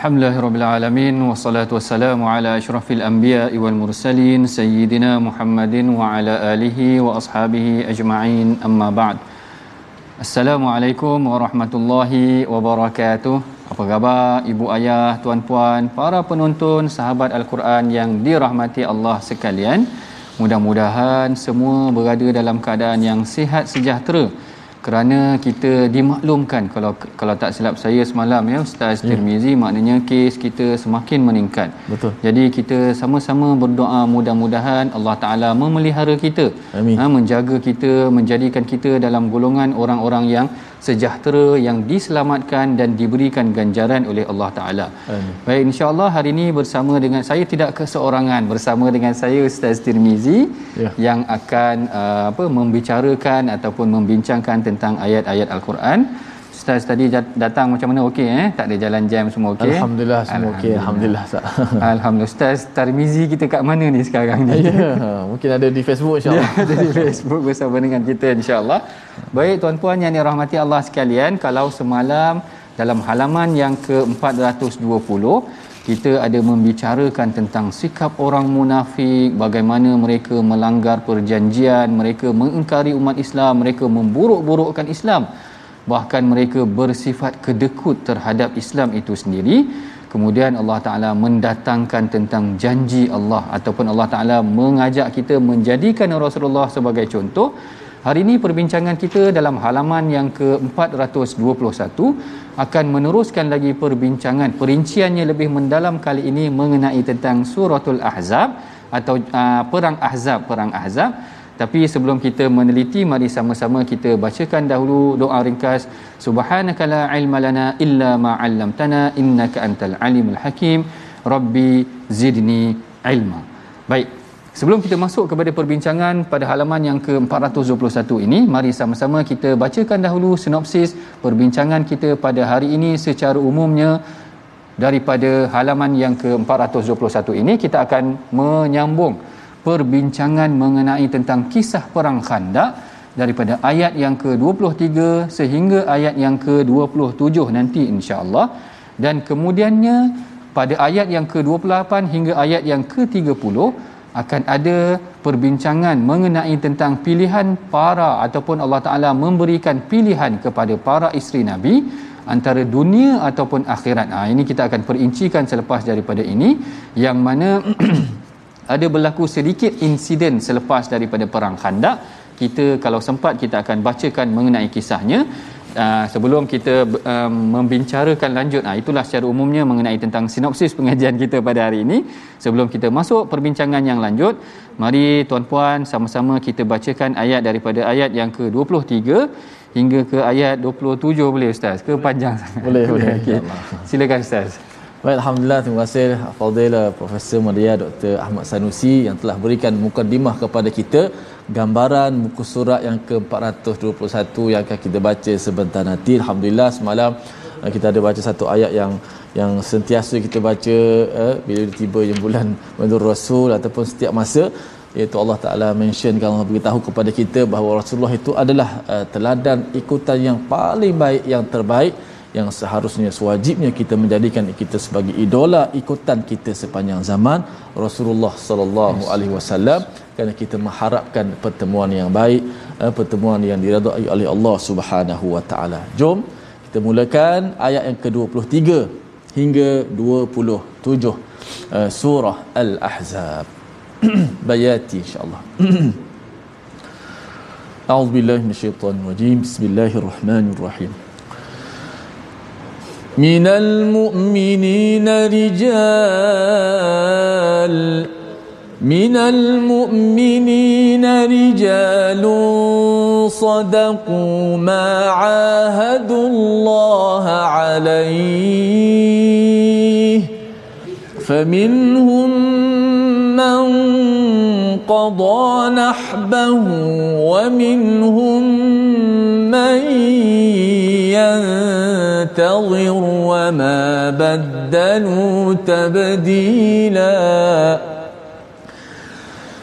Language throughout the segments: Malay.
Alhamdulillahirrabbilalamin Wassalatu wassalamu ala ashrafil anbiya wal mursalin Sayyidina Muhammadin wa ala alihi wa ashabihi ajma'in amma ba'd Assalamualaikum warahmatullahi wabarakatuh Apa khabar ibu ayah, tuan puan, para penonton, sahabat Al-Quran yang dirahmati Allah sekalian Mudah-mudahan semua berada dalam keadaan yang sihat sejahtera kerana kita dimaklumkan kalau kalau tak silap saya semalam ya ustaz ya. Tirmizi maknanya kes kita semakin meningkat betul jadi kita sama-sama berdoa mudah-mudahan Allah taala memelihara kita Amin. Ha, menjaga kita menjadikan kita dalam golongan orang-orang yang sejahtera yang diselamatkan dan diberikan ganjaran oleh Allah Taala. Baik insya-Allah hari ini bersama dengan saya tidak keseorangan bersama dengan saya Ustaz Tirmizi yeah. yang akan uh, apa membicarakan ataupun membincangkan tentang ayat-ayat Al-Quran ustaz tadi datang macam mana okey eh tak ada jalan jam semua okey alhamdulillah semua okey alhamdulillah okay. alhamdulillah, alhamdulillah ustaz Tarmizi kita kat mana ni sekarang ni yeah, mungkin ada di Facebook insyaallah ada di Facebook bersama dengan kita insyaallah baik tuan-puan yang dirahmati Allah sekalian kalau semalam dalam halaman yang ke-420 kita ada membicarakan tentang sikap orang munafik bagaimana mereka melanggar perjanjian mereka mengingkari umat Islam mereka memburuk-burukkan Islam bahkan mereka bersifat kedekut terhadap Islam itu sendiri kemudian Allah Taala mendatangkan tentang janji Allah ataupun Allah Taala mengajak kita menjadikan Rasulullah sebagai contoh hari ini perbincangan kita dalam halaman yang ke-421 akan meneruskan lagi perbincangan perinciannya lebih mendalam kali ini mengenai tentang suratul ahzab atau uh, perang ahzab perang ahzab tapi sebelum kita meneliti mari sama-sama kita bacakan dahulu doa ringkas subhanaka la ilma lana illa ma 'allamtana innaka antal alimul hakim rabbi zidni ilma. Baik. Sebelum kita masuk kepada perbincangan pada halaman yang ke-421 ini, mari sama-sama kita bacakan dahulu sinopsis perbincangan kita pada hari ini secara umumnya daripada halaman yang ke-421 ini kita akan menyambung perbincangan mengenai tentang kisah perang Khandak daripada ayat yang ke-23 sehingga ayat yang ke-27 nanti insya-Allah dan kemudiannya pada ayat yang ke-28 hingga ayat yang ke-30 akan ada perbincangan mengenai tentang pilihan para ataupun Allah Taala memberikan pilihan kepada para isteri nabi antara dunia ataupun akhirat. Ah ha, ini kita akan perincikan selepas daripada ini yang mana ada berlaku sedikit insiden selepas daripada perang Khandak kita kalau sempat kita akan bacakan mengenai kisahnya Uh, sebelum kita uh, um, membincarakan lanjut uh, itulah secara umumnya mengenai tentang sinopsis pengajian kita pada hari ini sebelum kita masuk perbincangan yang lanjut mari tuan-puan sama-sama kita bacakan ayat daripada ayat yang ke-23 hingga ke ayat 27 boleh ustaz ke boleh. panjang sangat boleh boleh okay. silakan ustaz Baik, Alhamdulillah, terima kasih Fadil Profesor Maria Dr. Ahmad Sanusi yang telah berikan mukadimah kepada kita gambaran buku surat yang ke-421 yang akan kita baca sebentar nanti. Alhamdulillah, semalam eh, kita ada baca satu ayat yang yang sentiasa kita baca eh, bila tiba yang bulan Mandur Rasul ataupun setiap masa iaitu Allah Ta'ala mention kalau Allah beritahu kepada kita bahawa Rasulullah itu adalah eh, teladan ikutan yang paling baik yang terbaik yang seharusnya sewajibnya kita menjadikan kita sebagai idola ikutan kita sepanjang zaman Rasulullah sallallahu alaihi wasallam kerana kita mengharapkan pertemuan yang baik eh, pertemuan yang diridai oleh Allah Subhanahu wa taala. Jom kita mulakan ayat yang ke-23 hingga 27 eh, surah Al-Ahzab. Bayati insya-Allah. أعوذ بالله من الشيطان الرجيم من المؤمنين رجال من المؤمنين رجال صدقوا ما عاهدوا الله عليه فمنهم من قضى نحبه ومنهم من ينتظر وما بدلوا تبديلاً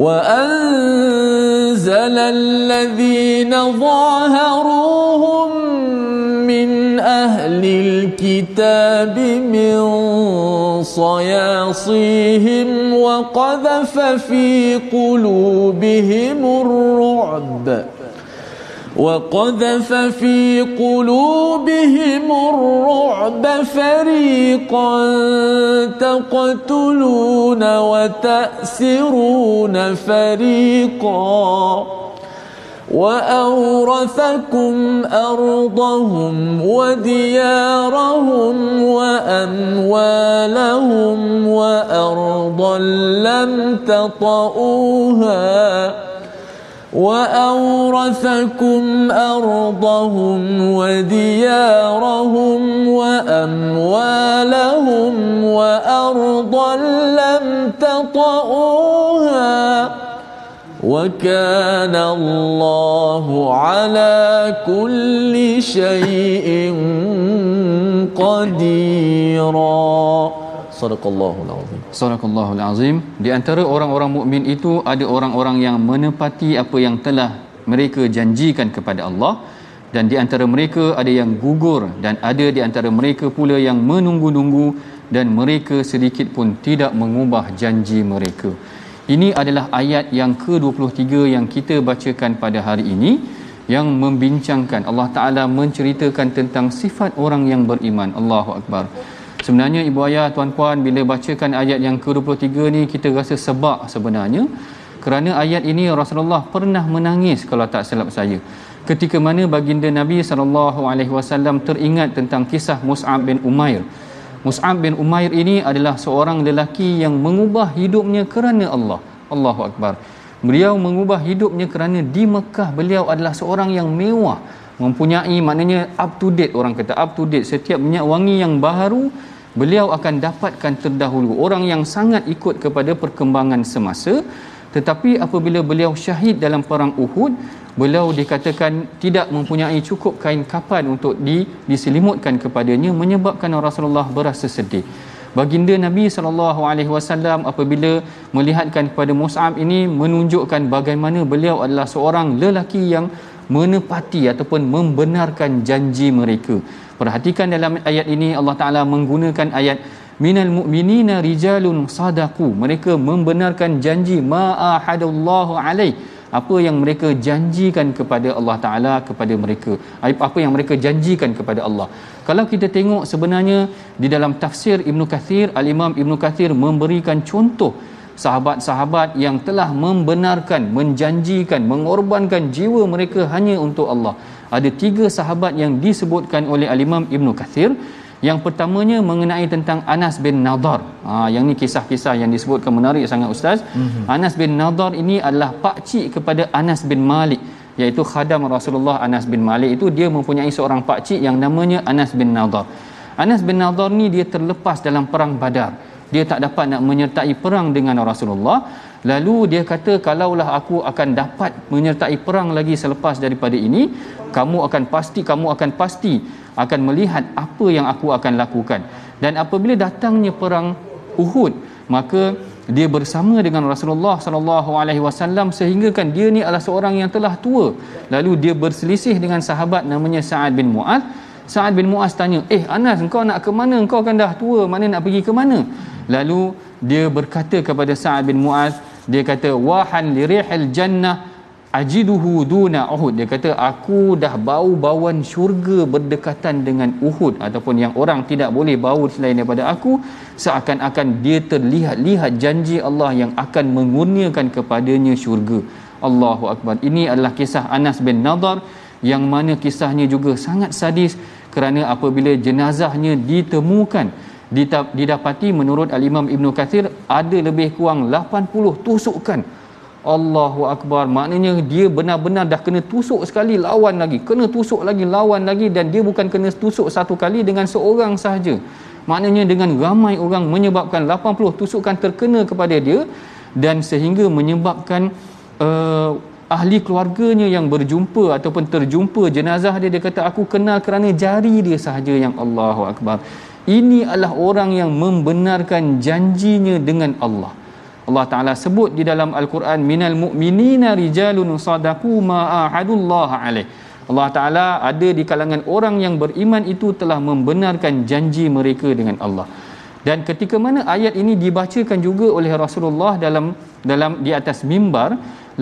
وأنزل الذين ظاهروهم من أهل الكتاب من صياصيهم وقذف في قلوبهم الرعب وقذف في قلوبهم الرعب فريقا تقتلون وتأسرون فريقا وأورثكم أرضهم وديارهم وأموالهم وأرضا لم تطئوها وأورثكم أرضهم وديارهم وأموالهم وأرضا لم تطئوها وكان الله على كل شيء قديرا صدق الله العظيم Sadaqallahul Azim. Di antara orang-orang mukmin itu ada orang-orang yang menepati apa yang telah mereka janjikan kepada Allah dan di antara mereka ada yang gugur dan ada di antara mereka pula yang menunggu-nunggu dan mereka sedikit pun tidak mengubah janji mereka. Ini adalah ayat yang ke-23 yang kita bacakan pada hari ini yang membincangkan Allah Taala menceritakan tentang sifat orang yang beriman. Allahu akbar. Sebenarnya ibu ayah tuan-puan bila bacakan ayat yang ke-23 ni kita rasa sebab sebenarnya kerana ayat ini Rasulullah pernah menangis kalau tak silap saya. Ketika mana baginda Nabi sallallahu alaihi wasallam teringat tentang kisah Mus'ab bin Umair. Mus'ab bin Umair ini adalah seorang lelaki yang mengubah hidupnya kerana Allah. Allahu akbar. Beliau mengubah hidupnya kerana di Mekah beliau adalah seorang yang mewah mempunyai maknanya up to date orang kata up to date setiap minyak wangi yang baru beliau akan dapatkan terdahulu orang yang sangat ikut kepada perkembangan semasa tetapi apabila beliau syahid dalam perang Uhud beliau dikatakan tidak mempunyai cukup kain kapan untuk di, diselimutkan kepadanya menyebabkan Rasulullah berasa sedih Baginda Nabi sallallahu alaihi wasallam apabila melihatkan kepada Mus'ab ini menunjukkan bagaimana beliau adalah seorang lelaki yang menepati ataupun membenarkan janji mereka. Perhatikan dalam ayat ini Allah Taala menggunakan ayat minal mu'minina rijalun sadaku mereka membenarkan janji ma ahadallahu alaih apa yang mereka janjikan kepada Allah Taala kepada mereka apa yang mereka janjikan kepada Allah kalau kita tengok sebenarnya di dalam tafsir Ibnu Kathir al-Imam Ibnu Kathir memberikan contoh sahabat-sahabat yang telah membenarkan, menjanjikan, mengorbankan jiwa mereka hanya untuk Allah. Ada tiga sahabat yang disebutkan oleh Al-Imam Ibn Kathir. Yang pertamanya mengenai tentang Anas bin Nadar. Ha, yang ni kisah-kisah yang disebutkan menarik sangat Ustaz. Mm-hmm. Anas bin Nadar ini adalah pakcik kepada Anas bin Malik. Iaitu khadam Rasulullah Anas bin Malik itu dia mempunyai seorang pakcik yang namanya Anas bin Nadar. Anas bin Nadar ni dia terlepas dalam perang badar dia tak dapat nak menyertai perang dengan Rasulullah lalu dia kata kalaulah aku akan dapat menyertai perang lagi selepas daripada ini kamu akan pasti kamu akan pasti akan melihat apa yang aku akan lakukan dan apabila datangnya perang Uhud maka dia bersama dengan Rasulullah sallallahu alaihi wasallam sehingga kan dia ni adalah seorang yang telah tua lalu dia berselisih dengan sahabat namanya Sa'ad bin Mu'adh Sa'ad bin Mu'az tanya, "Eh Anas, engkau nak ke mana? Engkau kan dah tua, mana nak pergi ke mana?" Lalu dia berkata kepada Sa'ad bin Mu'az, dia kata, "Wahan li rihil jannah ajiduhu duna Uhud." Dia kata, "Aku dah bau bauan syurga berdekatan dengan Uhud ataupun yang orang tidak boleh bau selain daripada aku, seakan-akan dia terlihat-lihat janji Allah yang akan mengurniakan kepadanya syurga." Allahu Akbar. Ini adalah kisah Anas bin Nadar yang mana kisahnya juga sangat sadis kerana apabila jenazahnya ditemukan didapati menurut al-Imam Ibn Kathir ada lebih kurang 80 tusukan Allahu Akbar maknanya dia benar-benar dah kena tusuk sekali lawan lagi kena tusuk lagi lawan lagi dan dia bukan kena tusuk satu kali dengan seorang sahaja maknanya dengan ramai orang menyebabkan 80 tusukan terkena kepada dia dan sehingga menyebabkan eh, ahli keluarganya yang berjumpa ataupun terjumpa jenazah dia dia kata aku kenal kerana jari dia sahaja yang Allahu akbar ini adalah orang yang membenarkan janjinya dengan Allah Allah taala sebut di dalam al-Quran minal mu'minina rijalun sadaku ma ahadullah alaih Allah taala ada di kalangan orang yang beriman itu telah membenarkan janji mereka dengan Allah dan ketika mana ayat ini dibacakan juga oleh Rasulullah dalam dalam di atas mimbar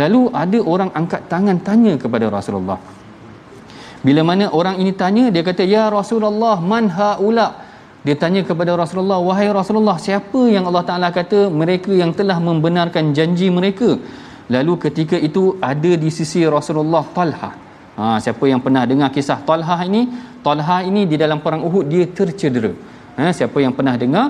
Lalu ada orang angkat tangan tanya kepada Rasulullah. Bila mana orang ini tanya, dia kata, Ya Rasulullah, man ha'ula? Dia tanya kepada Rasulullah, Wahai Rasulullah, siapa yang Allah Ta'ala kata mereka yang telah membenarkan janji mereka? Lalu ketika itu ada di sisi Rasulullah Talha. Ha, siapa yang pernah dengar kisah Talha ini? Talha ini di dalam perang Uhud, dia tercedera ha, siapa yang pernah dengar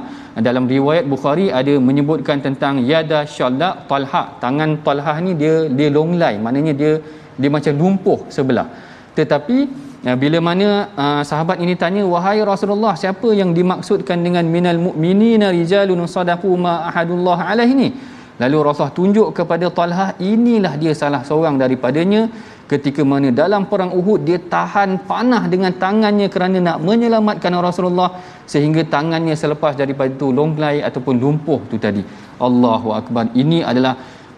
dalam riwayat Bukhari ada menyebutkan tentang yada syallaq talha tangan talha ni dia dia longlai maknanya dia dia macam lumpuh sebelah tetapi eh, bila mana eh, sahabat ini tanya wahai Rasulullah siapa yang dimaksudkan dengan minal mu'minina rijalun sadaqu ma ahadullah alaihi ni lalu Rasulullah tunjuk kepada Talha inilah dia salah seorang daripadanya ketika mana dalam perang Uhud dia tahan panah dengan tangannya kerana nak menyelamatkan Rasulullah sehingga tangannya selepas daripada itu longlai ataupun lumpuh tu tadi Allahu akbar ini adalah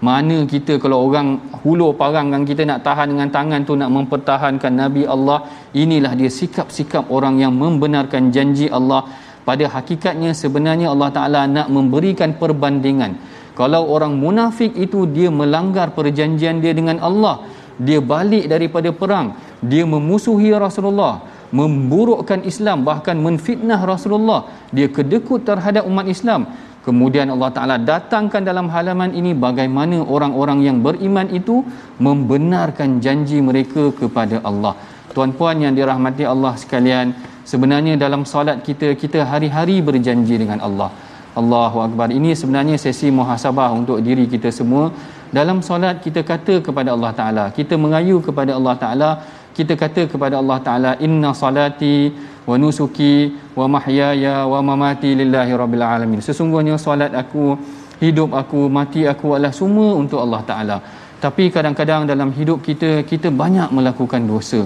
mana kita kalau orang hulu parang yang kita nak tahan dengan tangan tu nak mempertahankan Nabi Allah inilah dia sikap-sikap orang yang membenarkan janji Allah pada hakikatnya sebenarnya Allah Taala nak memberikan perbandingan kalau orang munafik itu dia melanggar perjanjian dia dengan Allah dia balik daripada perang dia memusuhi Rasulullah memburukkan Islam bahkan menfitnah Rasulullah dia kedekut terhadap umat Islam kemudian Allah Ta'ala datangkan dalam halaman ini bagaimana orang-orang yang beriman itu membenarkan janji mereka kepada Allah tuan-puan yang dirahmati Allah sekalian sebenarnya dalam salat kita kita hari-hari berjanji dengan Allah Allahu Akbar. Ini sebenarnya sesi muhasabah untuk diri kita semua. Dalam solat kita kata kepada Allah Taala, kita mengayu kepada Allah Taala, kita kata kepada Allah Taala inna salati wa nusuki wa mahyaya wa mamati lillahi rabbil alamin. Sesungguhnya solat aku, hidup aku, mati aku adalah semua untuk Allah Taala. Tapi kadang-kadang dalam hidup kita kita banyak melakukan dosa.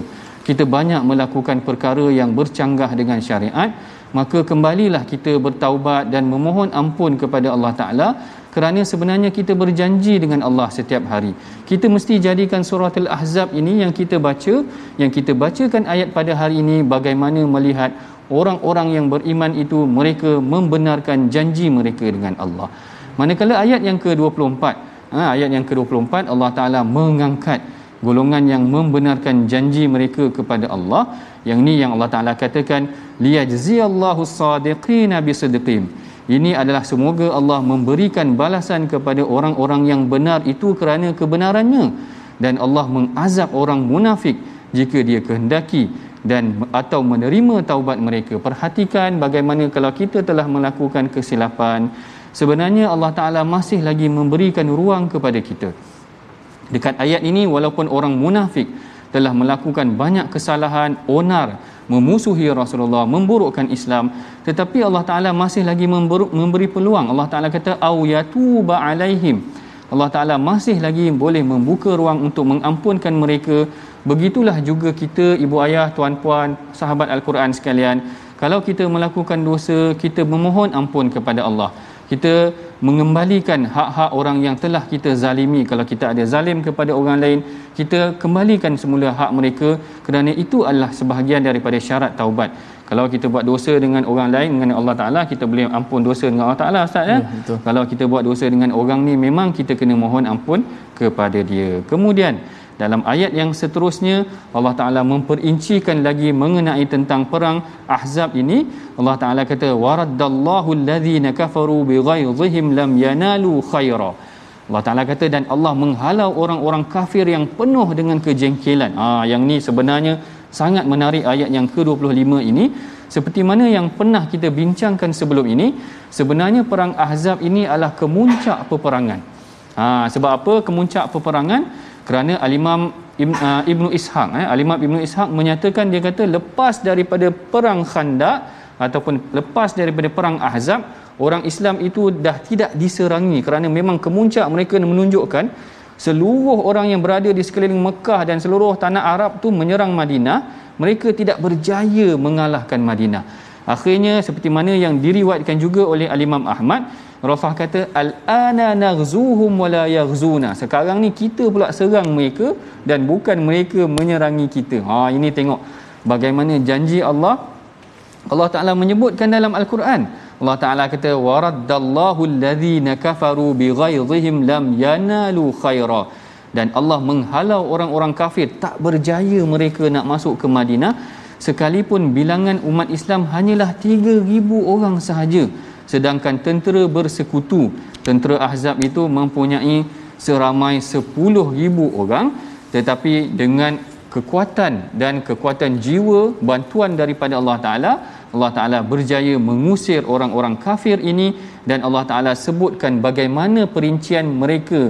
Kita banyak melakukan perkara yang bercanggah dengan syariat maka kembalilah kita bertaubat dan memohon ampun kepada Allah Taala kerana sebenarnya kita berjanji dengan Allah setiap hari. Kita mesti jadikan surah Al-Ahzab ini yang kita baca, yang kita bacakan ayat pada hari ini bagaimana melihat orang-orang yang beriman itu mereka membenarkan janji mereka dengan Allah. Manakala ayat yang ke-24, ha, ayat yang ke-24 Allah Taala mengangkat golongan yang membenarkan janji mereka kepada Allah. Yang ini yang Allah Taala katakan liyajziyallahu sadiqina bisidqin. Ini adalah semoga Allah memberikan balasan kepada orang-orang yang benar itu kerana kebenarannya dan Allah mengazab orang munafik jika dia kehendaki dan atau menerima taubat mereka. Perhatikan bagaimana kalau kita telah melakukan kesilapan, sebenarnya Allah Taala masih lagi memberikan ruang kepada kita. Dekat ayat ini walaupun orang munafik telah melakukan banyak kesalahan onar memusuhi Rasulullah memburukkan Islam tetapi Allah Taala masih lagi memberu- memberi peluang Allah Taala kata au yatuba alaihim Allah Taala masih lagi boleh membuka ruang untuk mengampunkan mereka begitulah juga kita ibu ayah tuan-puan sahabat al-Quran sekalian kalau kita melakukan dosa kita memohon ampun kepada Allah kita mengembalikan hak-hak orang yang telah kita zalimi kalau kita ada zalim kepada orang lain kita kembalikan semula hak mereka kerana itu adalah sebahagian daripada syarat taubat kalau kita buat dosa dengan orang lain dengan Allah Taala kita boleh ampun dosa dengan Allah Taala ustaz ya, ya kalau kita buat dosa dengan orang ni memang kita kena mohon ampun kepada dia kemudian dalam ayat yang seterusnya Allah Taala memperincikan lagi mengenai tentang perang Ahzab ini. Allah Taala kata Waradallahu alladhina kafaru bighayzihim lam yanalu khaira. Allah Taala kata dan Allah menghalau orang-orang kafir yang penuh dengan kejengkelan. Ah ha, yang ni sebenarnya sangat menarik ayat yang ke-25 ini. Seperti mana yang pernah kita bincangkan sebelum ini, sebenarnya perang Ahzab ini adalah kemuncak peperangan. Ha, sebab apa kemuncak peperangan? kerana al-Imam uh, Ibnu Ishaq eh al-Imam Ibnu Ishaq menyatakan dia kata lepas daripada perang Khandaq ataupun lepas daripada perang Ahzab orang Islam itu dah tidak diserangi kerana memang kemuncak mereka menunjukkan seluruh orang yang berada di sekeliling Mekah dan seluruh tanah Arab tu menyerang Madinah mereka tidak berjaya mengalahkan Madinah akhirnya seperti mana yang diriwayatkan juga oleh al-Imam Ahmad Rafah kata al-ana naghzuhum wala yaghzuna. Sekarang ni kita pula serang mereka dan bukan mereka menyerangi kita. Ha ini tengok bagaimana janji Allah Allah Taala menyebutkan dalam al-Quran. Allah Taala kata waraddallahu alladhina kafaru bighayzihim lam yanalu khaira dan Allah menghalau orang-orang kafir tak berjaya mereka nak masuk ke Madinah sekalipun bilangan umat Islam hanyalah 3000 orang sahaja sedangkan tentera bersekutu tentera ahzab itu mempunyai seramai 10000 orang tetapi dengan kekuatan dan kekuatan jiwa bantuan daripada Allah taala Allah taala berjaya mengusir orang-orang kafir ini dan Allah taala sebutkan bagaimana perincian mereka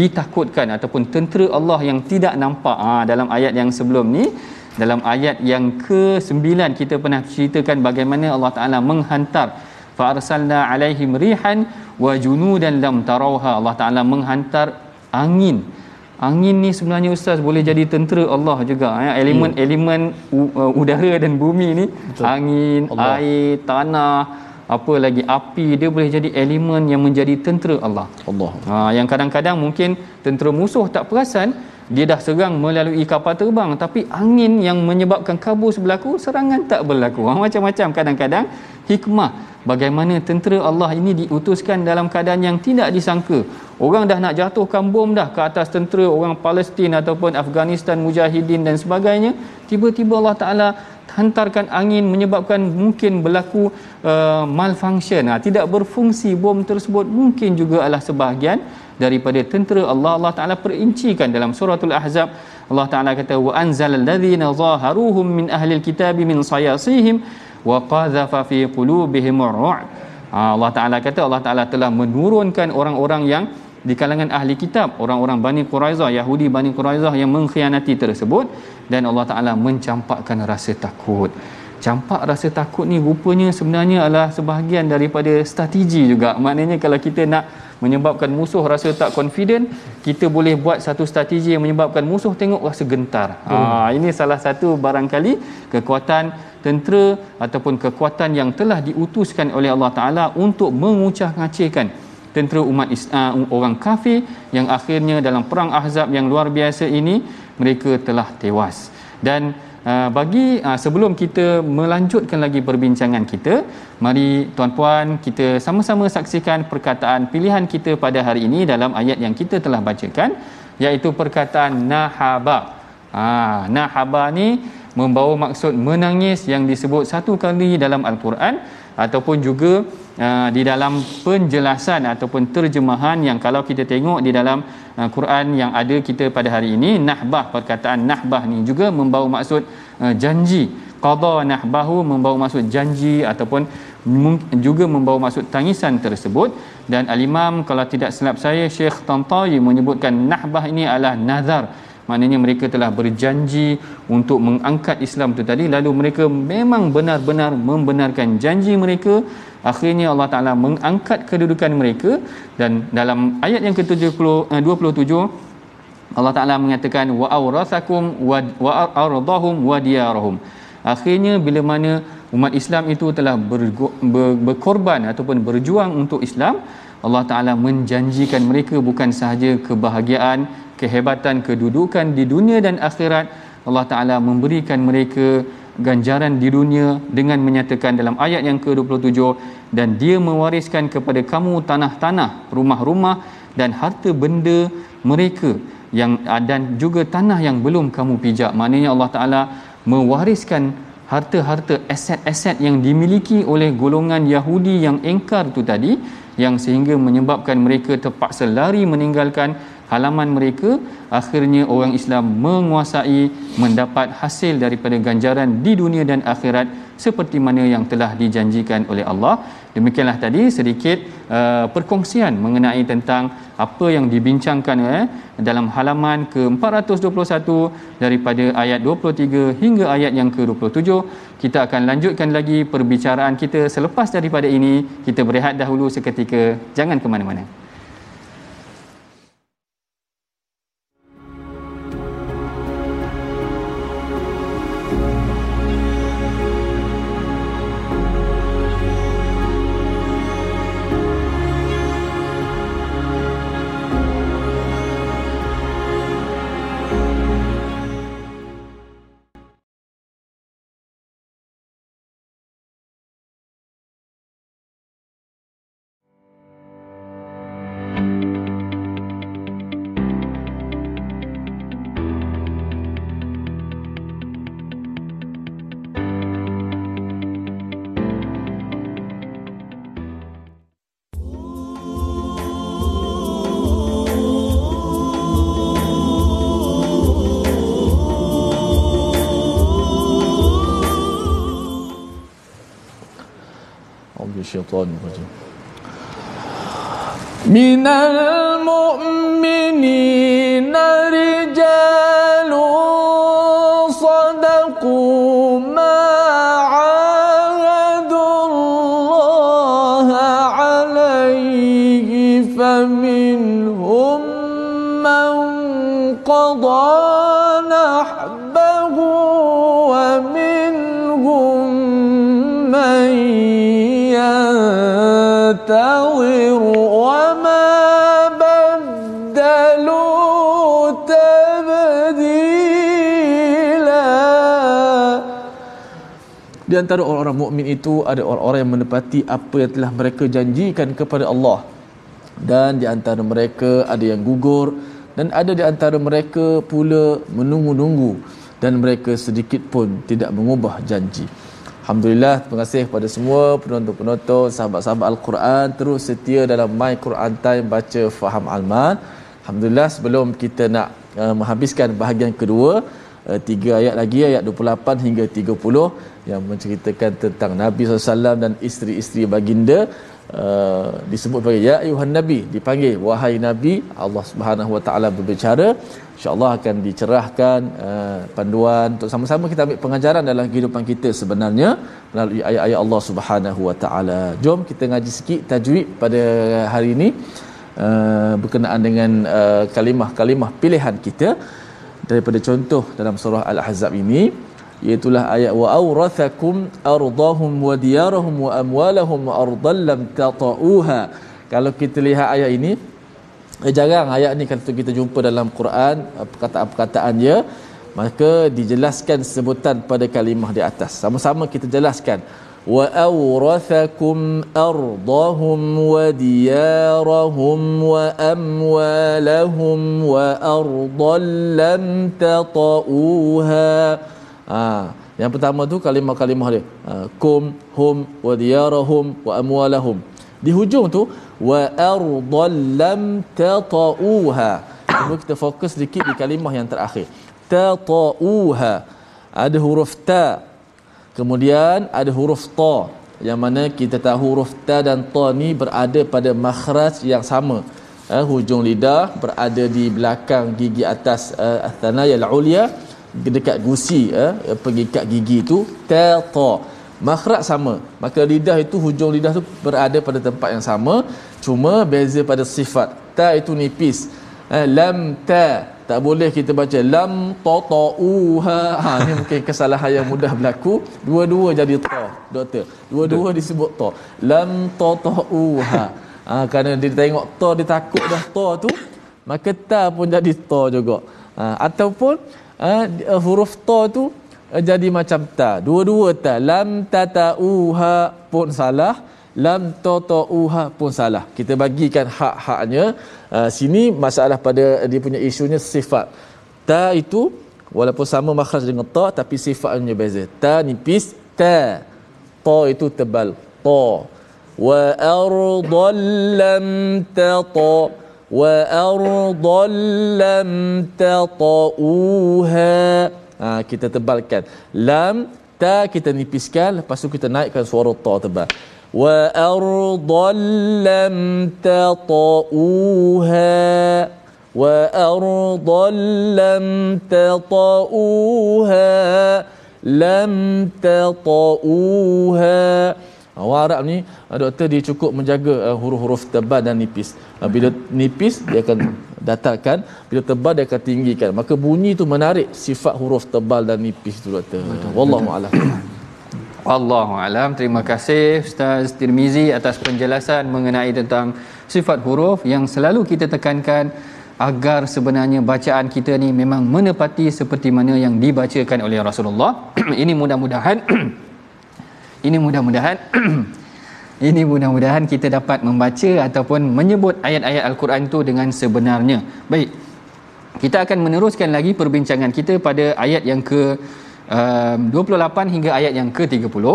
ditakutkan ataupun tentera Allah yang tidak nampak ha, dalam ayat yang sebelum ni dalam ayat yang ke-9 kita pernah ceritakan bagaimana Allah taala menghantar Farsalna alaihim rihan wa junudan lam tarauha. Allah Taala menghantar angin. Angin ni sebenarnya ustaz boleh jadi tentera Allah juga. Ya, eh, elemen-elemen hmm. eh, udara dan bumi ni, Betul. angin, Allah. air, tanah, apa lagi api dia boleh jadi elemen yang menjadi tentera Allah. Allah. Ha, yang kadang-kadang mungkin tentera musuh tak perasan dia dah serang melalui kapal terbang tapi angin yang menyebabkan kabus berlaku serangan tak berlaku ha, macam-macam kadang-kadang hikmah bagaimana tentera Allah ini diutuskan dalam keadaan yang tidak disangka orang dah nak jatuhkan bom dah ke atas tentera orang Palestin ataupun Afghanistan mujahidin dan sebagainya tiba-tiba Allah Taala hantarkan angin menyebabkan mungkin berlaku uh, malfunction uh, tidak berfungsi bom tersebut mungkin juga adalah sebahagian daripada tentera Allah Allah Taala perincikan dalam surah Al ahzab Allah Taala kata wa anzal ladzina zaharuhum min ahli alkitab min sayasihim wa qadhafa fi qulubihim ru'b ah, Allah Taala kata Allah Taala telah menurunkan orang-orang yang di kalangan ahli kitab orang-orang Bani Quraizah Yahudi Bani Quraizah yang mengkhianati tersebut dan Allah Taala mencampakkan rasa takut campak rasa takut ni rupanya sebenarnya adalah sebahagian daripada strategi juga maknanya kalau kita nak menyebabkan musuh rasa tak confident kita boleh buat satu strategi yang menyebabkan musuh tengok rasa gentar hmm. ha, ini salah satu barangkali kekuatan tentera ataupun kekuatan yang telah diutuskan oleh Allah Ta'ala untuk mengucah-ngacihkan tentera umat uh, orang kafir yang akhirnya dalam perang ahzab yang luar biasa ini mereka telah tewas dan Ah, bagi uh, sebelum kita melanjutkan lagi perbincangan kita mari tuan-puan kita sama-sama saksikan perkataan pilihan kita pada hari ini dalam ayat yang kita telah bacakan iaitu perkataan nahaba ha nahaba ni membawa maksud menangis yang disebut satu kali dalam al-Quran ataupun juga uh, di dalam penjelasan ataupun terjemahan yang kalau kita tengok di dalam uh, Quran yang ada kita pada hari ini nahbah perkataan nahbah ni juga membawa maksud uh, janji qada nahbahu membawa maksud janji ataupun juga membawa maksud tangisan tersebut dan al-imam kalau tidak silap saya Syekh Tantawi menyebutkan nahbah ini adalah nazar maknanya mereka telah berjanji untuk mengangkat Islam itu tadi lalu mereka memang benar-benar membenarkan janji mereka akhirnya Allah Taala mengangkat kedudukan mereka dan dalam ayat yang ke-77 eh, Allah Taala mengatakan wa awrasakum wa ardahum wa diyarahum akhirnya bila mana umat Islam itu telah berkorban ataupun berjuang untuk Islam Allah Taala menjanjikan mereka bukan sahaja kebahagiaan kehebatan kedudukan di dunia dan akhirat Allah Taala memberikan mereka ganjaran di dunia dengan menyatakan dalam ayat yang ke-27 dan dia mewariskan kepada kamu tanah-tanah, rumah-rumah dan harta benda mereka yang dan juga tanah yang belum kamu pijak. Maknanya Allah Taala mewariskan harta-harta aset-aset yang dimiliki oleh golongan Yahudi yang engkar tu tadi yang sehingga menyebabkan mereka terpaksa lari meninggalkan halaman mereka akhirnya orang Islam menguasai mendapat hasil daripada ganjaran di dunia dan akhirat seperti mana yang telah dijanjikan oleh Allah demikianlah tadi sedikit uh, perkongsian mengenai tentang apa yang dibincangkan eh dalam halaman ke-421 daripada ayat 23 hingga ayat yang ke-27 kita akan lanjutkan lagi perbicaraan kita selepas daripada ini kita berehat dahulu seketika jangan ke mana-mana الشيطان الرجيم من المؤمنين Di antara orang-orang mukmin itu ada orang-orang yang menepati apa yang telah mereka janjikan kepada Allah. Dan di antara mereka ada yang gugur dan ada di antara mereka pula menunggu-nunggu dan mereka sedikit pun tidak mengubah janji. Alhamdulillah terima kasih kepada semua penonton-penonton sahabat-sahabat Al-Quran terus setia dalam My Quran Time baca faham alman. Alhamdulillah sebelum kita nak uh, menghabiskan bahagian kedua Eh, tiga ayat lagi ayat 28 hingga 30 yang menceritakan tentang Nabi SAW dan isteri-isteri baginda Uh, disebut sebagai ya ayuhan nabi dipanggil wahai nabi Allah Subhanahu wa taala berbicara insyaallah akan dicerahkan uh, panduan untuk sama-sama kita ambil pengajaran dalam kehidupan kita sebenarnya melalui ayat-ayat Allah Subhanahu wa taala jom kita ngaji sikit tajwid pada hari ini uh, berkenaan dengan uh, kalimah-kalimah pilihan kita uh, daripada contoh dalam surah Al-Ahzab ini iaitulah ayat wa awrathakum ardahum wa diyarahum wa amwalahum ardan lam tata'uha kalau kita lihat ayat ini eh, jarang ayat ni kalau kita jumpa dalam Quran perkataan-perkataan dia maka dijelaskan sebutan pada kalimah di atas sama-sama kita jelaskan وأورثكم أرضهم وديارهم وأموالهم وأرضا لم تطؤوها ha, yang pertama tu kalimah-kalimah dia ha, kum hum wadiyarahum wa amwalahum di hujung tu wa arda lam tatauha cuba kita fokus sedikit di kalimah yang terakhir tatauha ada huruf ta Kemudian ada huruf ta yang mana kita tahu huruf ta dan ta ni berada pada makhraj yang sama. Uh, hujung lidah berada di belakang gigi atas uh, eh, thanayal ulia dekat gusi uh, eh, pengikat gigi itu ta ta makhraj sama maka lidah itu hujung lidah tu berada pada tempat yang sama cuma beza pada sifat ta itu nipis uh, lam ta tak boleh kita baca lam tatauha ha ni mungkin kesalahan yang mudah berlaku dua-dua jadi ta doktor dua-dua disebut ta lam tatauha ha kerana dia tengok ta dia takut dah ta tu maka ta pun jadi ta juga ha ataupun ha, eh, huruf ta tu eh, jadi macam ta dua-dua ta lam tatauha pun salah lam tatauha pun salah kita bagikan hak-haknya uh, sini masalah pada dia punya isunya sifat ta itu walaupun sama makhraj dengan ta tapi sifatnya beza ta nipis ta ta itu tebal ta wa ardhal lam tata wa ardhal lam tatauha ha, kita tebalkan lam ta kita nipiskan lepas tu kita naikkan suara ta tebal وأرضا لم تطؤوها وأرضا لم تطؤوها لم تطؤوها Warak oh, ni uh, doktor dia cukup menjaga uh, huruf-huruf tebal dan nipis. Uh, bila nipis dia akan datarkan, bila tebal dia akan tinggikan. Maka bunyi tu menarik sifat huruf tebal dan nipis tu doktor. Wallahu a'lam. Allahu alam. Terima kasih Ustaz Tirmizi atas penjelasan mengenai tentang sifat huruf yang selalu kita tekankan agar sebenarnya bacaan kita ni memang menepati seperti mana yang dibacakan oleh Rasulullah. ini mudah-mudahan ini mudah-mudahan ini mudah-mudahan kita dapat membaca ataupun menyebut ayat-ayat al-Quran tu dengan sebenarnya. Baik. Kita akan meneruskan lagi perbincangan kita pada ayat yang ke 28 ehm, hingga ayat yang ke-30.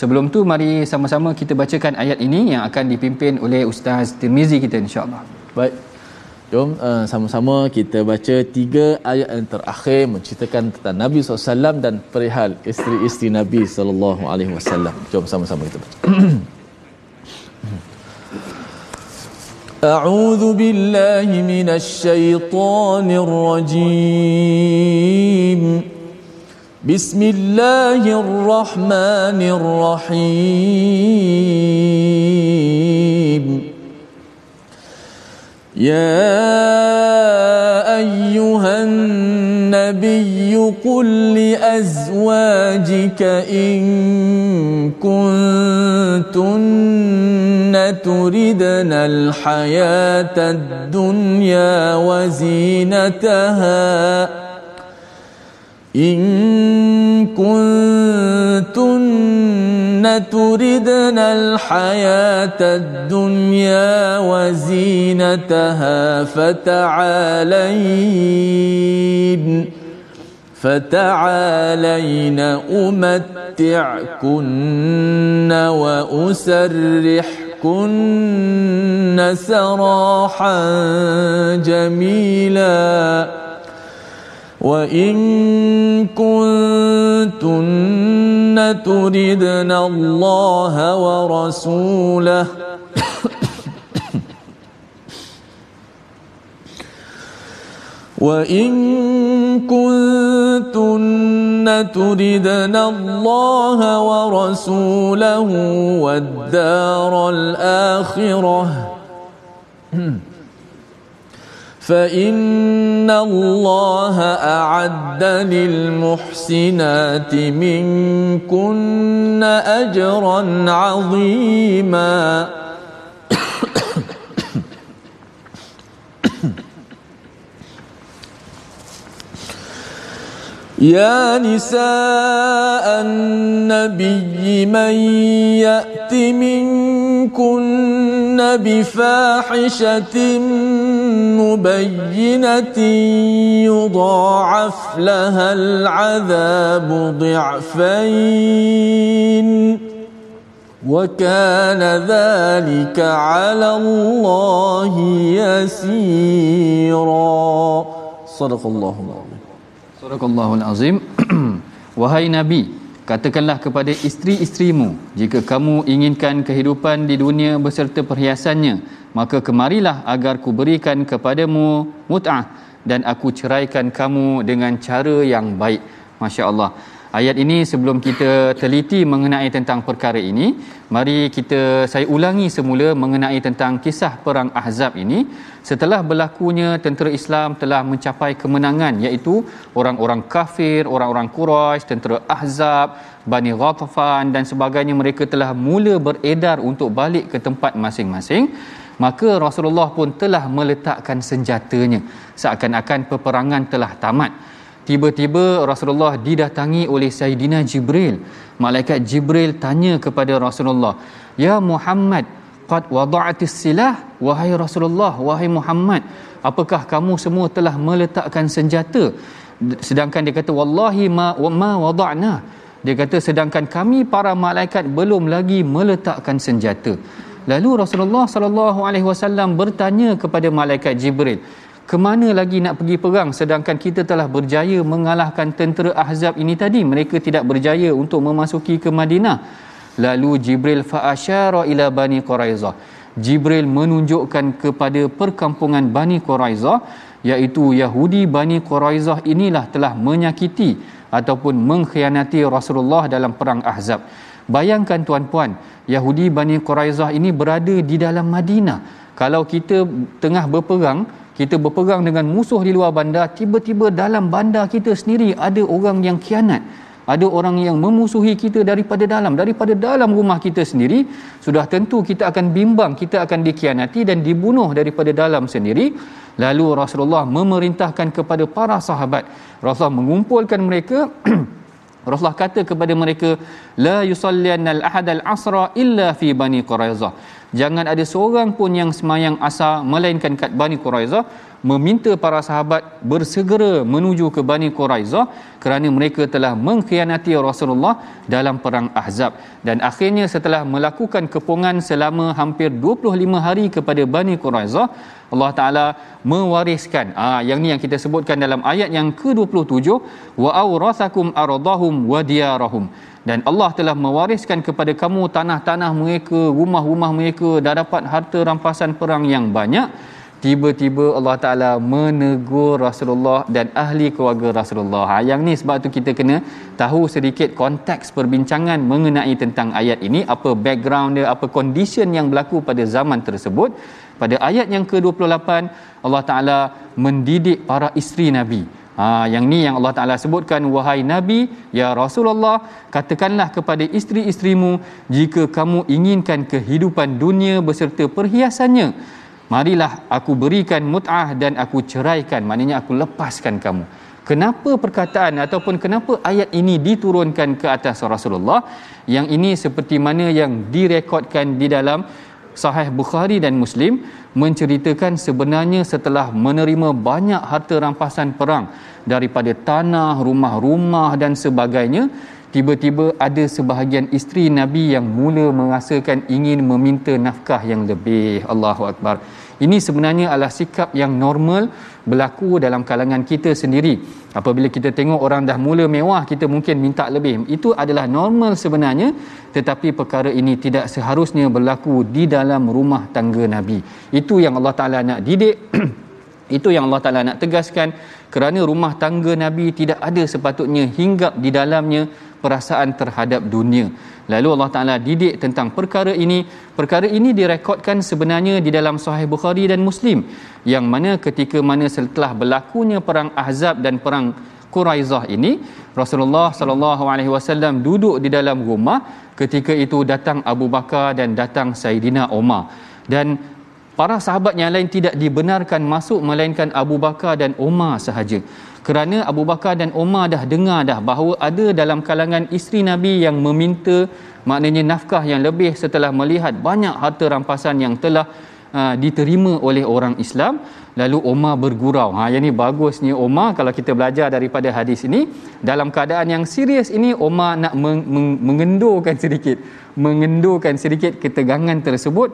Sebelum tu mari sama-sama kita bacakan ayat ini yang akan dipimpin oleh Ustaz Tirmizi kita Insyaallah. Baik. Jom uh, sama-sama kita baca tiga ayat yang terakhir menceritakan tentang Nabi SAW dan perihal isteri-isteri Nabi SAW. Jom sama-sama kita baca. أعوذ بالله من الشيطان الرجيم بسم الله الرحمن الرحيم يا ايها النبي قل لازواجك ان كنتن تردن الحياه الدنيا وزينتها إن كنتن تردن الحياة الدنيا وزينتها فتعالين فتعالين أمتعكن وأسرحكن سراحا جميلاً وإن كنتن تردن الله ورسوله وإن كنتن تردن الله ورسوله والدار الآخرة فإن الله أعد للمحسنات منكن أجرا عظيما يا نساء النبي من يأت منكن كن بفاحشة مبينة يضاعف لها العذاب ضعفين وكان ذلك على الله يسيرا صدق الله العظيم صدق الله العظيم وهي نبي Katakanlah kepada isteri-isterimu, jika kamu inginkan kehidupan di dunia berserta perhiasannya, maka kemarilah agar berikan kepadamu mut'ah dan aku ceraikan kamu dengan cara yang baik. Masya Allah. Ayat ini sebelum kita teliti mengenai tentang perkara ini, mari kita saya ulangi semula mengenai tentang kisah perang Ahzab ini. Setelah berlakunya tentera Islam telah mencapai kemenangan iaitu orang-orang kafir, orang-orang Quraisy, tentera Ahzab, Bani Ghatafan dan sebagainya mereka telah mula beredar untuk balik ke tempat masing-masing. Maka Rasulullah pun telah meletakkan senjatanya seakan-akan peperangan telah tamat. Tiba-tiba Rasulullah didatangi oleh Sayyidina Jibril. Malaikat Jibril tanya kepada Rasulullah, "Ya Muhammad, qad wada'atis silah?" Wahai Rasulullah, wahai Muhammad, apakah kamu semua telah meletakkan senjata? Sedangkan dia kata, "Wallahi ma, ma wada'na." Dia kata, "Sedangkan kami para malaikat belum lagi meletakkan senjata." Lalu Rasulullah sallallahu alaihi wasallam bertanya kepada malaikat Jibril, Kemana lagi nak pergi perang sedangkan kita telah berjaya mengalahkan tentera Ahzab ini tadi. Mereka tidak berjaya untuk memasuki ke Madinah. Lalu Jibril fa'asyara ila Bani Quraizah. Jibril menunjukkan kepada perkampungan Bani Quraizah iaitu Yahudi Bani Quraizah inilah telah menyakiti ataupun mengkhianati Rasulullah dalam perang Ahzab. Bayangkan tuan-puan, Yahudi Bani Quraizah ini berada di dalam Madinah. Kalau kita tengah berperang, kita berperang dengan musuh di luar bandar tiba-tiba dalam bandar kita sendiri ada orang yang kianat ada orang yang memusuhi kita daripada dalam daripada dalam rumah kita sendiri sudah tentu kita akan bimbang kita akan dikianati dan dibunuh daripada dalam sendiri lalu Rasulullah memerintahkan kepada para sahabat Rasulullah mengumpulkan mereka Rasulullah kata kepada mereka la yusallianal ahadal asra illa fi bani quraizah jangan ada seorang pun yang semayang asar melainkan kat bani quraizah meminta para sahabat bersegera menuju ke Bani Quraizah kerana mereka telah mengkhianati Rasulullah dalam perang Ahzab dan akhirnya setelah melakukan kepungan selama hampir 25 hari kepada Bani Quraizah Allah Taala mewariskan ah yang ni yang kita sebutkan dalam ayat yang ke-27 wa awrasakum ardahum wa diyarahum dan Allah telah mewariskan kepada kamu tanah-tanah mereka, rumah-rumah mereka dan dapat harta rampasan perang yang banyak tiba-tiba Allah Ta'ala menegur Rasulullah dan ahli keluarga Rasulullah. Ha, yang ni sebab tu kita kena tahu sedikit konteks perbincangan mengenai tentang ayat ini, apa background dia, apa condition yang berlaku pada zaman tersebut. Pada ayat yang ke-28, Allah Ta'ala mendidik para isteri Nabi. Ha, yang ni yang Allah Ta'ala sebutkan Wahai Nabi, Ya Rasulullah Katakanlah kepada isteri-isterimu Jika kamu inginkan kehidupan dunia Beserta perhiasannya marilah aku berikan mut'ah dan aku ceraikan maknanya aku lepaskan kamu kenapa perkataan ataupun kenapa ayat ini diturunkan ke atas Rasulullah yang ini seperti mana yang direkodkan di dalam sahih Bukhari dan Muslim menceritakan sebenarnya setelah menerima banyak harta rampasan perang daripada tanah, rumah-rumah dan sebagainya tiba-tiba ada sebahagian isteri Nabi yang mula merasakan ingin meminta nafkah yang lebih. Allahu akbar. Ini sebenarnya adalah sikap yang normal berlaku dalam kalangan kita sendiri. Apabila kita tengok orang dah mula mewah, kita mungkin minta lebih. Itu adalah normal sebenarnya, tetapi perkara ini tidak seharusnya berlaku di dalam rumah tangga Nabi. Itu yang Allah Taala nak didik. Itu yang Allah Taala nak tegaskan kerana rumah tangga Nabi tidak ada sepatutnya hinggap di dalamnya perasaan terhadap dunia. Lalu Allah Taala didik tentang perkara ini. Perkara ini direkodkan sebenarnya di dalam Sahih Bukhari dan Muslim yang mana ketika mana setelah berlakunya perang Ahzab dan perang Quraizah ini Rasulullah sallallahu alaihi wasallam duduk di dalam rumah ketika itu datang Abu Bakar dan datang Saidina Umar dan para sahabat yang lain tidak dibenarkan masuk melainkan Abu Bakar dan Umar sahaja kerana Abu Bakar dan Umar dah dengar dah bahawa ada dalam kalangan isteri Nabi yang meminta maknanya nafkah yang lebih setelah melihat banyak harta rampasan yang telah uh, diterima oleh orang Islam lalu Umar bergurau ha yang ini bagusnya Umar kalau kita belajar daripada hadis ini dalam keadaan yang serius ini Umar nak meng- meng- mengendurkan sedikit mengendurkan sedikit ketegangan tersebut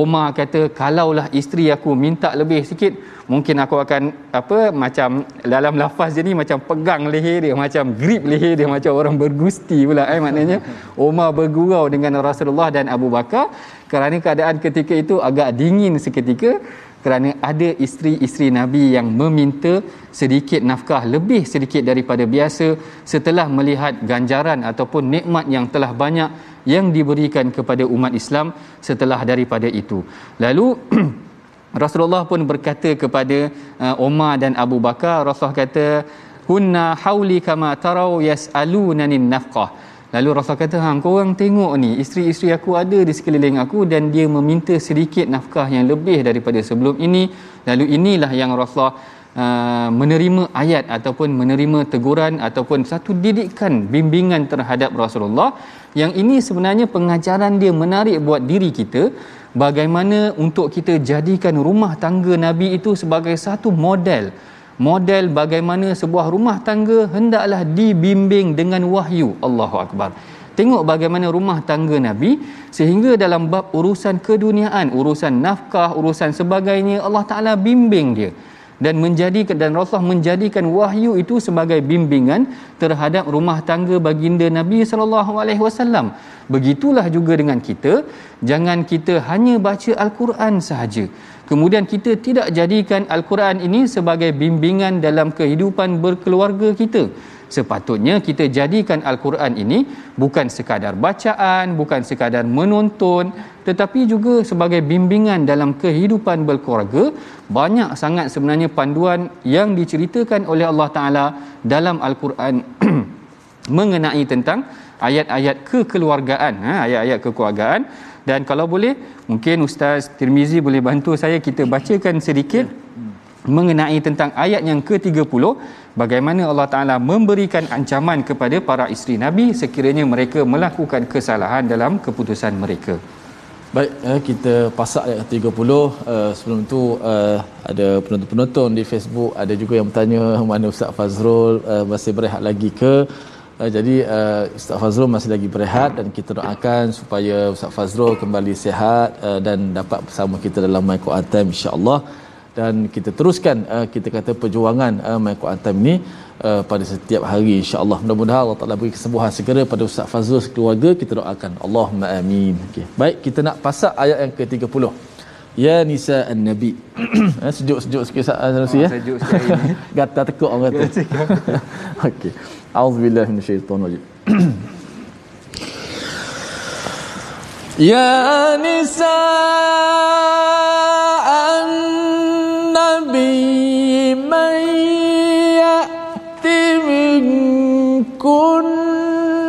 Omar kata kalaulah isteri aku minta lebih sikit mungkin aku akan apa macam dalam lafaz je ni macam pegang leher dia macam grip leher dia macam orang bergusti pula eh maknanya Omar bergurau dengan Rasulullah dan Abu Bakar kerana keadaan ketika itu agak dingin seketika kerana ada isteri-isteri Nabi yang meminta sedikit nafkah lebih sedikit daripada biasa setelah melihat ganjaran ataupun nikmat yang telah banyak yang diberikan kepada umat Islam setelah daripada itu. Lalu Rasulullah pun berkata kepada uh, Umar dan Abu Bakar, Rasulullah kata, "Hunna hauli kama tarau yas'alunani nafkah." Lalu Rasul kata, "Hang, kau orang tengok ni, isteri-isteri aku ada di sekeliling aku dan dia meminta sedikit nafkah yang lebih daripada sebelum ini." Lalu inilah yang Rasul uh, menerima ayat ataupun menerima teguran ataupun satu didikan bimbingan terhadap Rasulullah yang ini sebenarnya pengajaran dia menarik buat diri kita bagaimana untuk kita jadikan rumah tangga Nabi itu sebagai satu model model bagaimana sebuah rumah tangga hendaklah dibimbing dengan wahyu Allahu akbar tengok bagaimana rumah tangga nabi sehingga dalam bab urusan keduniaan urusan nafkah urusan sebagainya Allah taala bimbing dia dan menjadikan dan Rasulullah menjadikan wahyu itu sebagai bimbingan terhadap rumah tangga baginda Nabi sallallahu alaihi wasallam. Begitulah juga dengan kita, jangan kita hanya baca al-Quran sahaja kemudian kita tidak jadikan al-Quran ini sebagai bimbingan dalam kehidupan berkeluarga kita sepatutnya kita jadikan al-Quran ini bukan sekadar bacaan bukan sekadar menonton tetapi juga sebagai bimbingan dalam kehidupan berkeluarga banyak sangat sebenarnya panduan yang diceritakan oleh Allah Taala dalam al-Quran mengenai tentang ayat-ayat kekeluargaan ha, ayat-ayat kekeluargaan dan kalau boleh mungkin ustaz Tirmizi boleh bantu saya kita bacakan sedikit mengenai tentang ayat yang ke-30 bagaimana Allah Taala memberikan ancaman kepada para isteri nabi sekiranya mereka melakukan kesalahan dalam keputusan mereka baik eh, kita pasak ayat 30 eh, sebelum tu eh, ada penonton-penonton di Facebook ada juga yang bertanya mana ustaz Fazrul masih berehat lagi ke Uh, jadi uh, Ustaz Fazrul masih lagi berehat dan kita doakan supaya Ustaz Fazrul kembali sihat uh, dan dapat bersama kita dalam My Quran Time insyaAllah dan kita teruskan uh, kita kata perjuangan uh, My Quran ini uh, pada setiap hari Insya Allah mudah-mudahan Allah Ta'ala beri kesembuhan segera pada Ustaz Fazrul keluarga kita doakan Allahumma amin okay. baik kita nak pasak ayat yang ke-30 Ya Nisa An-Nabi sejuk-sejuk sikit Ustaz Fazrul oh, ya? sejuk sikit gatal tekuk orang kata okay. A'udzu billahi minasyaitonir rajim. Ya nisa an-nabi may yati minkun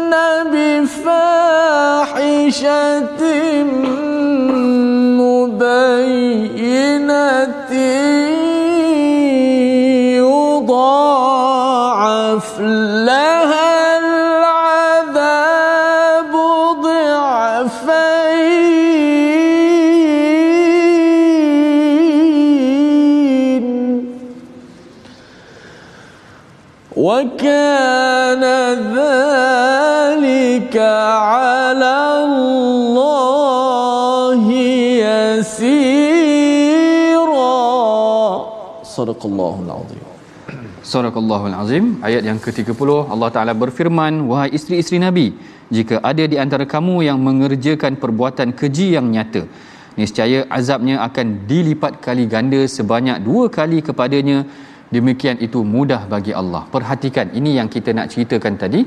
nabi fahishatim الطرفين وكان ذلك على الله يسيرا صدق الله العظيم Sarakallahu Azim ayat yang ke-30 Allah Taala berfirman wahai isteri-isteri nabi jika ada di antara kamu yang mengerjakan perbuatan keji yang nyata niscaya azabnya akan dilipat kali ganda sebanyak dua kali kepadanya demikian itu mudah bagi Allah. Perhatikan ini yang kita nak ceritakan tadi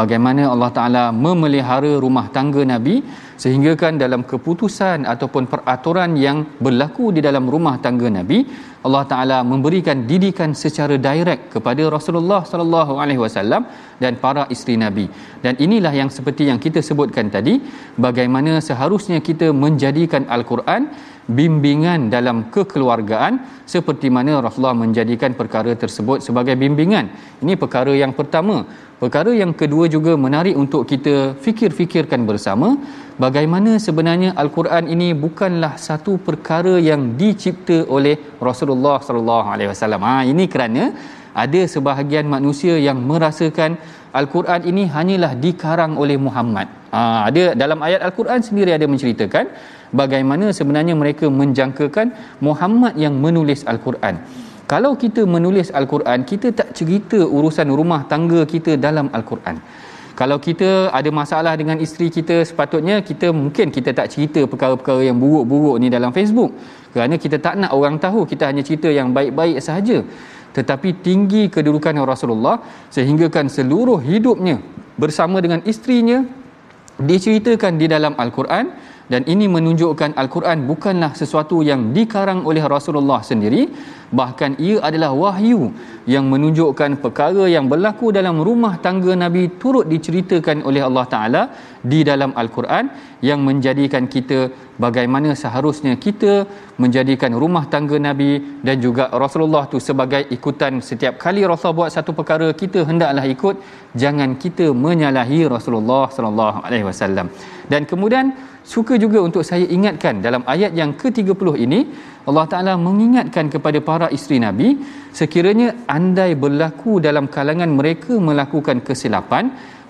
bagaimana Allah Taala memelihara rumah tangga Nabi sehingga kan dalam keputusan ataupun peraturan yang berlaku di dalam rumah tangga Nabi Allah Taala memberikan didikan secara direct kepada Rasulullah sallallahu alaihi wasallam dan para isteri Nabi. Dan inilah yang seperti yang kita sebutkan tadi bagaimana seharusnya kita menjadikan al-Quran bimbingan dalam kekeluargaan seperti mana Rasulullah menjadikan perkara tersebut sebagai bimbingan. Ini perkara yang pertama. Perkara yang kedua juga menarik untuk kita fikir-fikirkan bersama bagaimana sebenarnya al-Quran ini bukanlah satu perkara yang dicipta oleh Rasulullah sallallahu alaihi wasallam. Ha ini kerana ada sebahagian manusia yang merasakan Al-Quran ini hanyalah dikarang oleh Muhammad. Ha, ada dalam ayat Al-Quran sendiri ada menceritakan bagaimana sebenarnya mereka menjangkakan Muhammad yang menulis Al-Quran. Kalau kita menulis Al-Quran, kita tak cerita urusan rumah tangga kita dalam Al-Quran. Kalau kita ada masalah dengan isteri kita, sepatutnya kita mungkin kita tak cerita perkara-perkara yang buruk-buruk ni dalam Facebook. Kerana kita tak nak orang tahu, kita hanya cerita yang baik-baik sahaja tetapi tinggi kedudukan Rasulullah sehinggakan seluruh hidupnya bersama dengan isterinya diceritakan di dalam al-Quran dan ini menunjukkan al-Quran bukanlah sesuatu yang dikarang oleh Rasulullah sendiri bahkan ia adalah wahyu yang menunjukkan perkara yang berlaku dalam rumah tangga Nabi turut diceritakan oleh Allah Taala di dalam al-Quran yang menjadikan kita bagaimana seharusnya kita menjadikan rumah tangga Nabi dan juga Rasulullah tu sebagai ikutan setiap kali Rasul buat satu perkara kita hendaklah ikut jangan kita menyalahi Rasulullah sallallahu alaihi wasallam dan kemudian suka juga untuk saya ingatkan dalam ayat yang ke-30 ini Allah Taala mengingatkan kepada para isteri nabi sekiranya andai berlaku dalam kalangan mereka melakukan kesilapan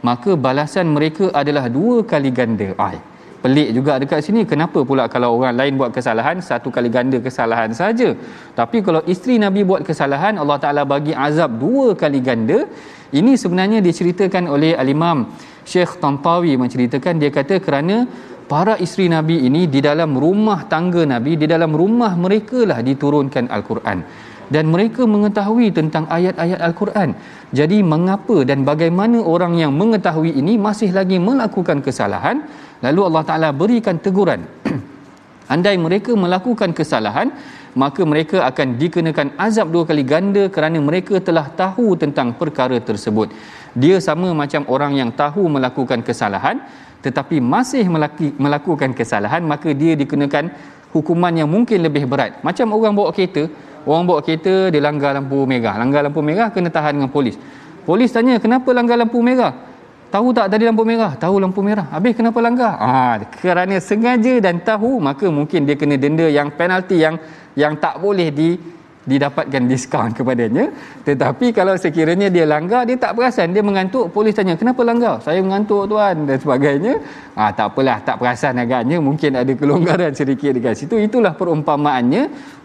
maka balasan mereka adalah dua kali ganda ai pelik juga dekat sini kenapa pula kalau orang lain buat kesalahan satu kali ganda kesalahan saja tapi kalau isteri nabi buat kesalahan Allah Taala bagi azab dua kali ganda ini sebenarnya diceritakan oleh al-Imam Syekh Tantawi menceritakan dia kata kerana para isteri Nabi ini di dalam rumah tangga Nabi, di dalam rumah mereka lah diturunkan Al-Quran. Dan mereka mengetahui tentang ayat-ayat Al-Quran. Jadi mengapa dan bagaimana orang yang mengetahui ini masih lagi melakukan kesalahan? Lalu Allah Ta'ala berikan teguran. Andai mereka melakukan kesalahan, maka mereka akan dikenakan azab dua kali ganda kerana mereka telah tahu tentang perkara tersebut. Dia sama macam orang yang tahu melakukan kesalahan, tetapi masih melaki, melakukan kesalahan maka dia dikenakan hukuman yang mungkin lebih berat macam orang bawa kereta orang bawa kereta dia langgar lampu merah langgar lampu merah kena tahan dengan polis polis tanya kenapa langgar lampu merah tahu tak tadi lampu merah tahu lampu merah habis kenapa langgar ah kerana sengaja dan tahu maka mungkin dia kena denda yang penalti yang yang tak boleh di didapatkan diskaun kepadanya tetapi kalau sekiranya dia langgar dia tak perasan dia mengantuk polis tanya kenapa langgar saya mengantuk tuan dan sebagainya ah tak apalah tak perasan agaknya mungkin ada kelonggaran sedikit dekat situ itulah perumpamaannya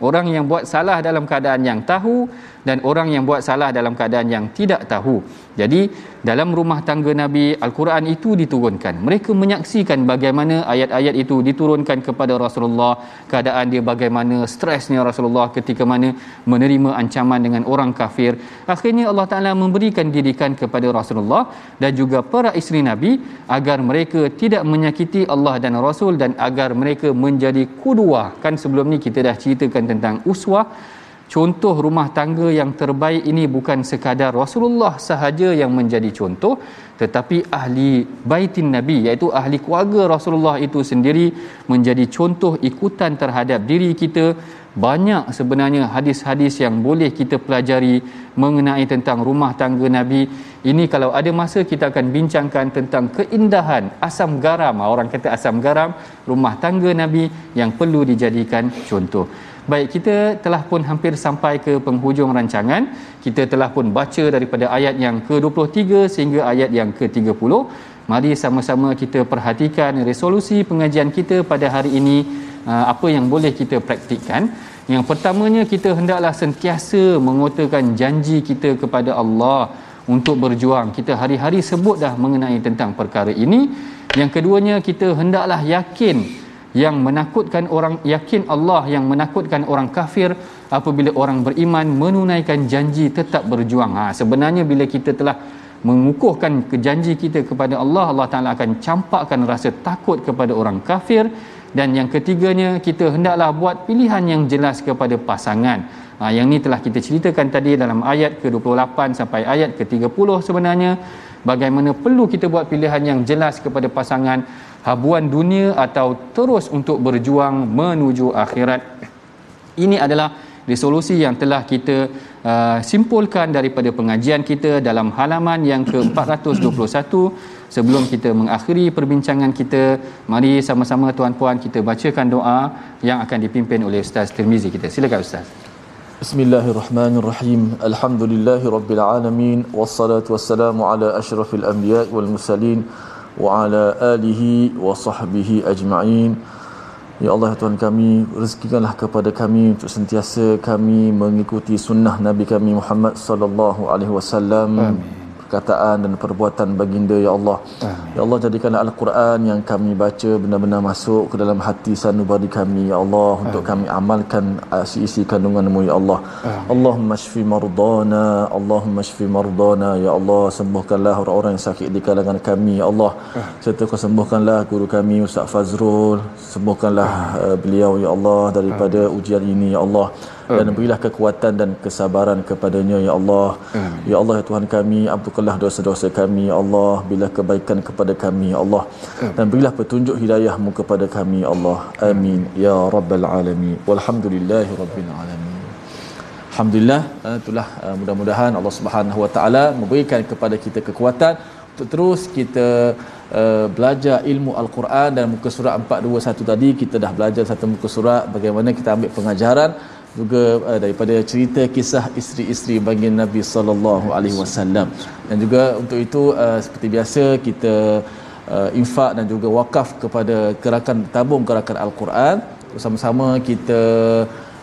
orang yang buat salah dalam keadaan yang tahu dan orang yang buat salah dalam keadaan yang tidak tahu jadi dalam rumah tangga Nabi Al-Quran itu diturunkan. Mereka menyaksikan bagaimana ayat-ayat itu diturunkan kepada Rasulullah, keadaan dia bagaimana, stresnya Rasulullah ketika mana menerima ancaman dengan orang kafir. Akhirnya Allah Taala memberikan didikan kepada Rasulullah dan juga para isteri Nabi agar mereka tidak menyakiti Allah dan Rasul dan agar mereka menjadi kudwah. Kan sebelum ni kita dah ceritakan tentang uswah contoh rumah tangga yang terbaik ini bukan sekadar Rasulullah sahaja yang menjadi contoh tetapi ahli baitin nabi iaitu ahli keluarga Rasulullah itu sendiri menjadi contoh ikutan terhadap diri kita banyak sebenarnya hadis-hadis yang boleh kita pelajari mengenai tentang rumah tangga nabi ini kalau ada masa kita akan bincangkan tentang keindahan asam garam ha, orang kata asam garam rumah tangga nabi yang perlu dijadikan contoh Baik, kita telah pun hampir sampai ke penghujung rancangan. Kita telah pun baca daripada ayat yang ke-23 sehingga ayat yang ke-30. Mari sama-sama kita perhatikan resolusi pengajian kita pada hari ini uh, apa yang boleh kita praktikkan. Yang pertamanya kita hendaklah sentiasa mengutarakan janji kita kepada Allah untuk berjuang. Kita hari-hari sebut dah mengenai tentang perkara ini. Yang keduanya kita hendaklah yakin yang menakutkan orang yakin Allah yang menakutkan orang kafir apabila orang beriman menunaikan janji tetap berjuang. Ha, sebenarnya bila kita telah mengukuhkan janji kita kepada Allah, Allah Taala akan campakkan rasa takut kepada orang kafir dan yang ketiganya kita hendaklah buat pilihan yang jelas kepada pasangan. Ha, yang ni telah kita ceritakan tadi dalam ayat ke-28 sampai ayat ke-30 sebenarnya bagaimana perlu kita buat pilihan yang jelas kepada pasangan habuan dunia atau terus untuk berjuang menuju akhirat ini adalah resolusi yang telah kita uh, simpulkan daripada pengajian kita dalam halaman yang ke-421 sebelum kita mengakhiri perbincangan kita mari sama-sama tuan-puan kita bacakan doa yang akan dipimpin oleh ustaz Tirmizi kita silakan ustaz Bismillahirrahmanirrahim. الله الرحمن الرحيم الحمد لله رب العالمين والصلاة والسلام على أشرف الأنبياء والمرسلين وعلى آله وصحبه Ya Allah ya Tuhan kami, rezekikanlah kepada kami untuk sentiasa kami mengikuti sunnah Nabi kami Muhammad sallallahu alaihi wasallam perkataan dan perbuatan baginda ya Allah. Amin. Ya Allah Jadikan al-Quran yang kami baca benar-benar masuk ke dalam hati sanubari kami ya Allah untuk kami amalkan ah, isi-isi kandunganmu ya Allah. Amin. Allahumma shfi mardana, Allahumma shfi mardana ya Allah sembuhkanlah orang-orang yang sakit di kalangan kami ya Allah. Amin. Serta kau sembuhkanlah guru kami Ustaz Fazrul, sembuhkanlah uh, beliau ya Allah daripada Amin. ujian ini ya Allah dan berilah kekuatan dan kesabaran kepadanya ya Allah Amin. ya Allah ya Tuhan kami ampunkanlah dosa-dosa kami ya Allah bila kebaikan kepada kami ya Allah Amin. dan berilah petunjuk hidayahmu kepada kami ya Allah amin ya rabbal alamin walhamdulillah rabbil alamin alhamdulillah eh, itulah eh, mudah-mudahan Allah Subhanahu wa taala memberikan kepada kita kekuatan untuk terus kita uh, belajar ilmu al-Quran dan muka surat 421 tadi kita dah belajar satu muka surat bagaimana kita ambil pengajaran juga uh, daripada cerita kisah isteri-isteri bagi Nabi sallallahu alaihi wasallam dan juga untuk itu uh, seperti biasa kita uh, infak dan juga wakaf kepada gerakan tabung gerakan al-Quran bersama-sama kita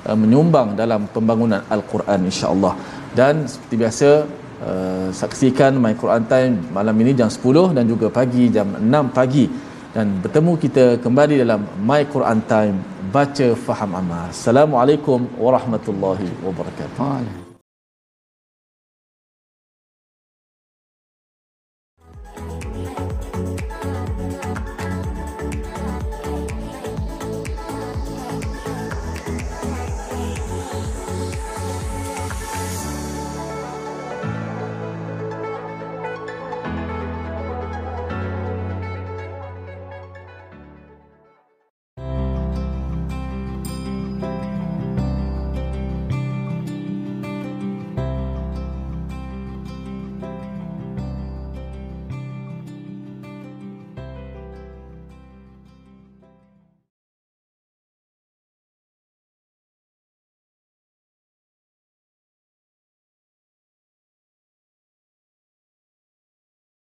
uh, menyumbang dalam pembangunan al-Quran insya-Allah dan seperti biasa uh, saksikan my Quran time malam ini jam 10 dan juga pagi jam 6 pagi dan bertemu kita kembali dalam My Quran Time baca faham amal. Assalamualaikum warahmatullahi wabarakatuh.